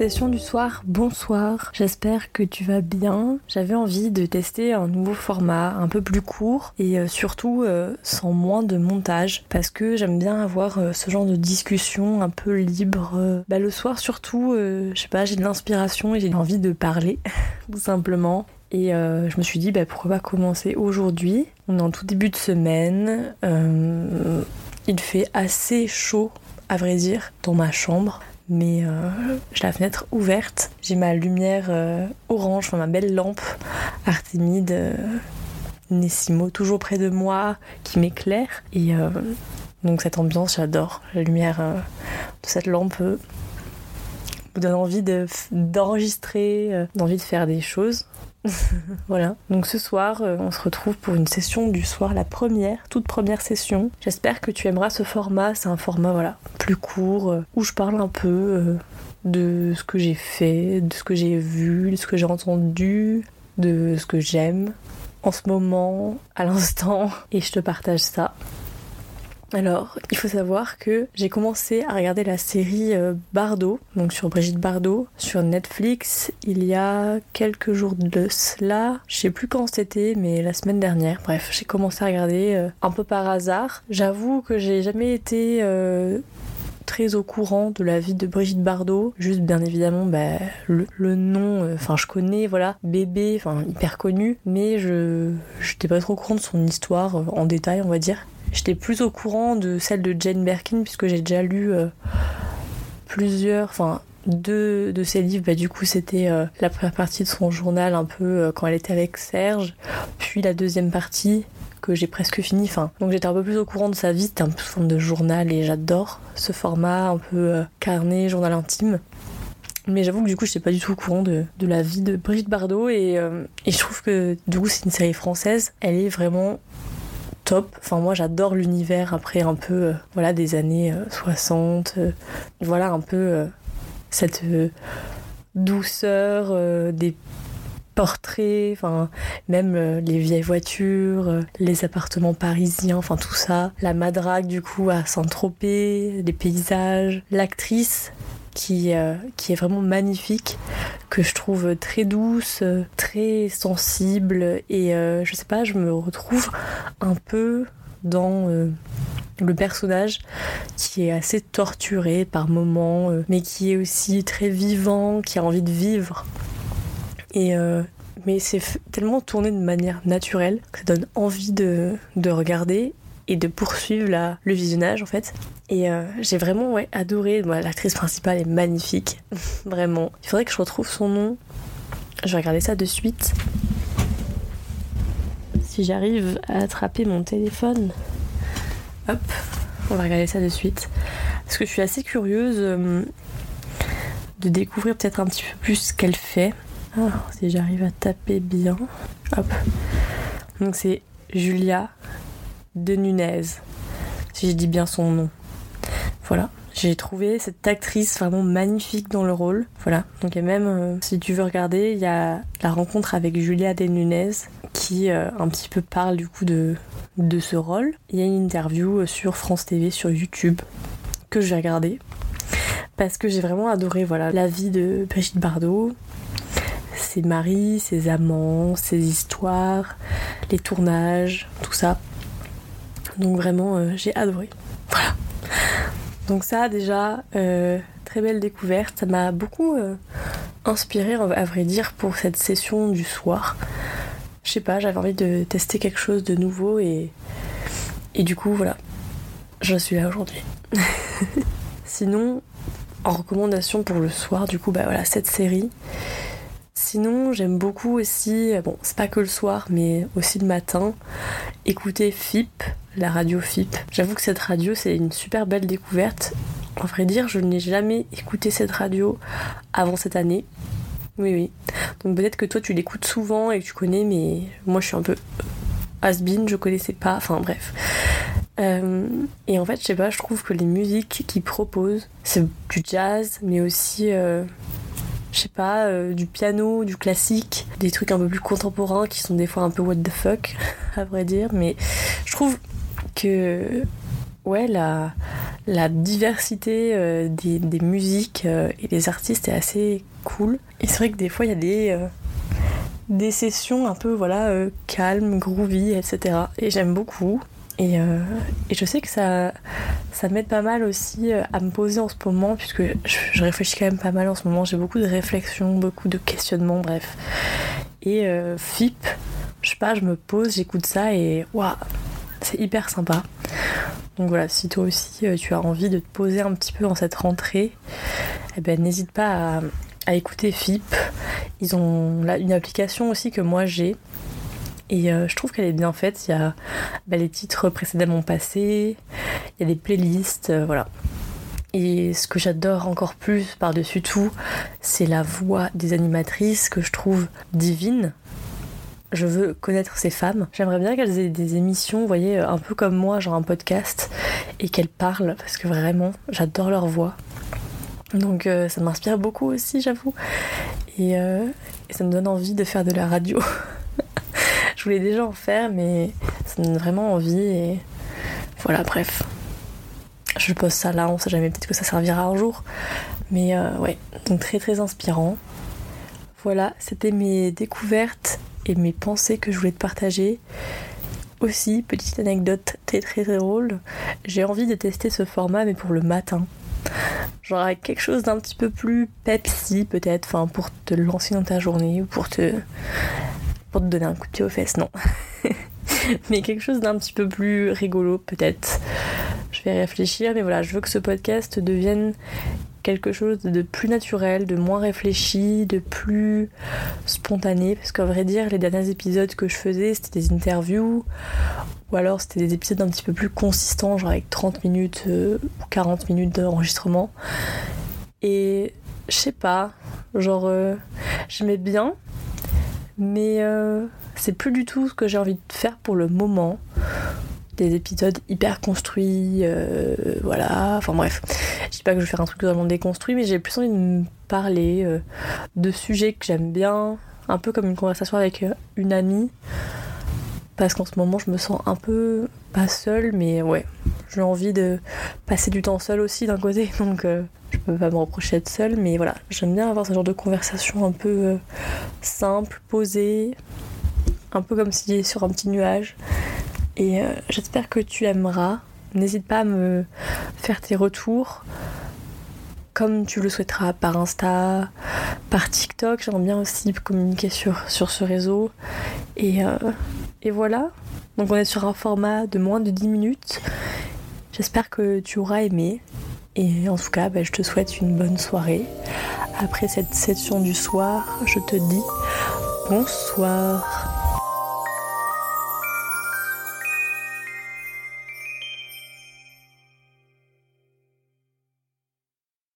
Session du soir, bonsoir. J'espère que tu vas bien. J'avais envie de tester un nouveau format, un peu plus court et euh, surtout euh, sans moins de montage parce que j'aime bien avoir euh, ce genre de discussion un peu libre. Bah, le soir surtout, je sais pas, j'ai de l'inspiration et j'ai envie de parler tout simplement. Et je me suis dit, bah, pourquoi pas commencer aujourd'hui? On est en tout début de semaine. il fait assez chaud, à vrai dire, dans ma chambre mais euh, j'ai la fenêtre ouverte. J'ai ma lumière euh, orange, enfin ma belle lampe Artemide euh, Nessimo toujours près de moi qui m'éclaire. Et donc cette ambiance, j'adore. La lumière de cette lampe me donne envie d'enregistrer, d'envie de faire des choses. voilà. Donc ce soir, euh, on se retrouve pour une session du soir, la première, toute première session. J'espère que tu aimeras ce format. C'est un format voilà plus court euh, où je parle un peu euh, de ce que j'ai fait, de ce que j'ai vu, de ce que j'ai entendu, de ce que j'aime en ce moment, à l'instant, et je te partage ça. Alors, il faut savoir que j'ai commencé à regarder la série euh, Bardot, donc sur Brigitte Bardot, sur Netflix, il y a quelques jours de cela. Je sais plus quand c'était, mais la semaine dernière. Bref, j'ai commencé à regarder euh, un peu par hasard. J'avoue que j'ai jamais été euh, très au courant de la vie de Brigitte Bardot. Juste bien évidemment bah, le, nom, enfin je connais, voilà, bébé, enfin hyper connu, mais je n'étais pas trop au courant de son histoire en détail on va dire. J'étais plus au courant de celle de Jane Birkin puisque j'ai déjà lu euh, plusieurs, enfin deux de ses livres. Bah, du coup, c'était euh, la première partie de son journal un peu euh, quand elle était avec Serge, puis la deuxième partie que j'ai presque fini. Enfin, donc j'étais un peu plus au courant de sa vie. C'était un peu forme de journal et j'adore ce format un peu carnet, journal intime. Mais j'avoue que du coup, je n'étais pas du tout au courant de, la vie de Brigitte Bardot et, et je trouve que du coup, c'est une série française. Elle est vraiment Enfin, moi, j'adore l'univers après un peu, euh, voilà, des années 60. Euh, euh, voilà, un peu cette douceur des portraits, enfin même les vieilles voitures, les appartements parisiens, enfin tout ça, la madrague du coup à Saint-Tropez, les paysages, l'actrice qui, qui est vraiment magnifique, que je trouve très douce, très sensible et je sais pas, je me retrouve un peu dans euh, le personnage qui est assez torturé par moments, euh, mais qui est aussi très vivant, qui a envie de vivre. Et euh, mais c'est tellement tourné de manière naturelle que ça donne envie de, de regarder et de poursuivre la, le visionnage en fait. Et j'ai vraiment adoré. L'actrice principale est magnifique, vraiment. Il faudrait que je retrouve son nom. Je vais regarder ça de suite si j'arrive à attraper mon téléphone. Hop, on va regarder ça de suite. Parce que je suis assez curieuse euh, de découvrir peut-être un petit peu plus ce qu'elle fait. Ah, si j'arrive à taper bien. Hop. Donc c'est Julia de Nunez. Si je dis bien son nom. Voilà. J'ai trouvé cette actrice vraiment magnifique dans le rôle. Voilà. Donc, et même, euh, si tu veux regarder, il y a la rencontre avec Julia de Nunez qui euh, un petit peu parle du coup de, de ce rôle. Il y a une interview euh, sur France TV, sur YouTube, que je vais regarder. Parce que j'ai vraiment adoré voilà, la vie de Brigitte Bardot, ses maris, ses amants, ses histoires, les tournages, tout ça. Donc vraiment, j'ai adoré. Donc ça déjà, très belle découverte. Ça m'a beaucoup inspiré, à vrai dire, pour cette session du soir je sais pas, j'avais envie de tester quelque chose de nouveau et, et du coup, voilà, je suis là aujourd'hui. Sinon, en recommandation pour le soir, du coup, bah voilà, cette série. Sinon, j'aime beaucoup aussi, bon, c'est pas que le soir, mais aussi le matin, écouter FIP, la radio FIP. J'avoue que cette radio, c'est une super belle découverte. En vrai dire, je n'ai jamais écouté cette radio avant cette année. Oui, oui. Donc peut-être que toi tu l'écoutes souvent et que tu connais, mais moi je suis un peu has-been, je connaissais pas, enfin bref. Euh, et en fait, je sais pas, je trouve que les musiques qu'ils proposent, c'est du jazz, mais aussi, euh, je sais pas, euh, du piano, du classique, des trucs un peu plus contemporains qui sont des fois un peu what the fuck, à vrai dire, mais je trouve que la, diversité euh, des, musiques euh, et des artistes est assez cool. Et c'est vrai que des fois, il y a des, des sessions un peu voilà, calmes, groovy, etc. Et j'aime beaucoup. Et, et, je sais que ça, ça m'aide pas mal aussi à me poser en ce moment, puisque je, réfléchis quand même pas mal en ce moment. J'ai beaucoup de réflexions, beaucoup de questionnements, bref. Et FIP, je sais pas, je me pose, j'écoute ça et waouh, c'est hyper sympa. Donc voilà, si toi aussi euh, tu as envie de te poser un petit peu en cette rentrée, eh ben, n'hésite pas à, écouter FIP. Ils ont une application aussi que moi j'ai. Et euh, je trouve qu'elle est bien faite. Il y a bah, les titres précédemment passés, il y a des playlists, euh, voilà. Et ce que j'adore encore plus par-dessus tout, c'est la voix des animatrices que je trouve divine je veux connaître ces femmes. J'aimerais bien qu'elles aient des émissions, vous voyez, un peu comme moi, genre un podcast, et qu'elles parlent, parce que vraiment, j'adore leur voix. Donc euh, ça m'inspire beaucoup aussi, j'avoue. Euh, et, ça me donne envie de faire de la radio. je voulais déjà en faire, mais ça me donne vraiment envie, et voilà, bref. Je pose ça là, on sait jamais, peut-être que ça servira un jour. Mais euh, ouais, donc très très inspirant. Voilà, c'était mes découvertes et mes pensées que je voulais te partager. Aussi, petite anecdote très très drôle, j'ai envie de tester ce format mais pour le matin. Genre avec quelque chose d'un petit peu plus Pepsi peut-être, enfin pour te lancer dans ta journée ou pour te pour te donner un coup de pied aux fesses, non. mais quelque chose d'un petit peu plus rigolo peut-être. Je vais réfléchir, mais voilà, je veux que ce podcast devienne quelque chose de plus naturel, de moins réfléchi, de plus spontané. Parce qu'à vrai dire, les derniers épisodes que je faisais, c'était des interviews, ou alors c'était des épisodes un petit peu plus consistants, genre avec 30 minutes euh, ou 40 minutes d'enregistrement. Et je sais pas, genre euh, j'aimais bien, mais euh, c'est plus du tout ce que j'ai envie de faire pour le moment des épisodes hyper construits, euh, voilà, enfin bref. Je dis pas que je vais faire un truc totalement déconstruit, mais j'ai plus envie de me parler euh, de sujets que j'aime bien, un peu comme une conversation avec une amie. Parce qu'en ce moment, je me sens un peu pas seule, mais ouais, j'ai envie de passer du temps seule aussi d'un côté, donc je peux pas me reprocher d'être seule, mais voilà, j'aime bien avoir ce genre de conversation un peu simple, posée, un peu comme si sur un petit nuage. Et euh, j'espère que tu aimeras. N'hésite pas à me faire tes retours comme tu le souhaiteras par Insta, par TikTok. J'aimerais bien aussi communiquer sur, sur ce réseau. Et, euh, et voilà. Donc on est sur un format de moins de 10 minutes. J'espère que tu auras aimé. Et en tout cas, bah, je te souhaite une bonne soirée. Après cette session du soir, je te dis bonsoir.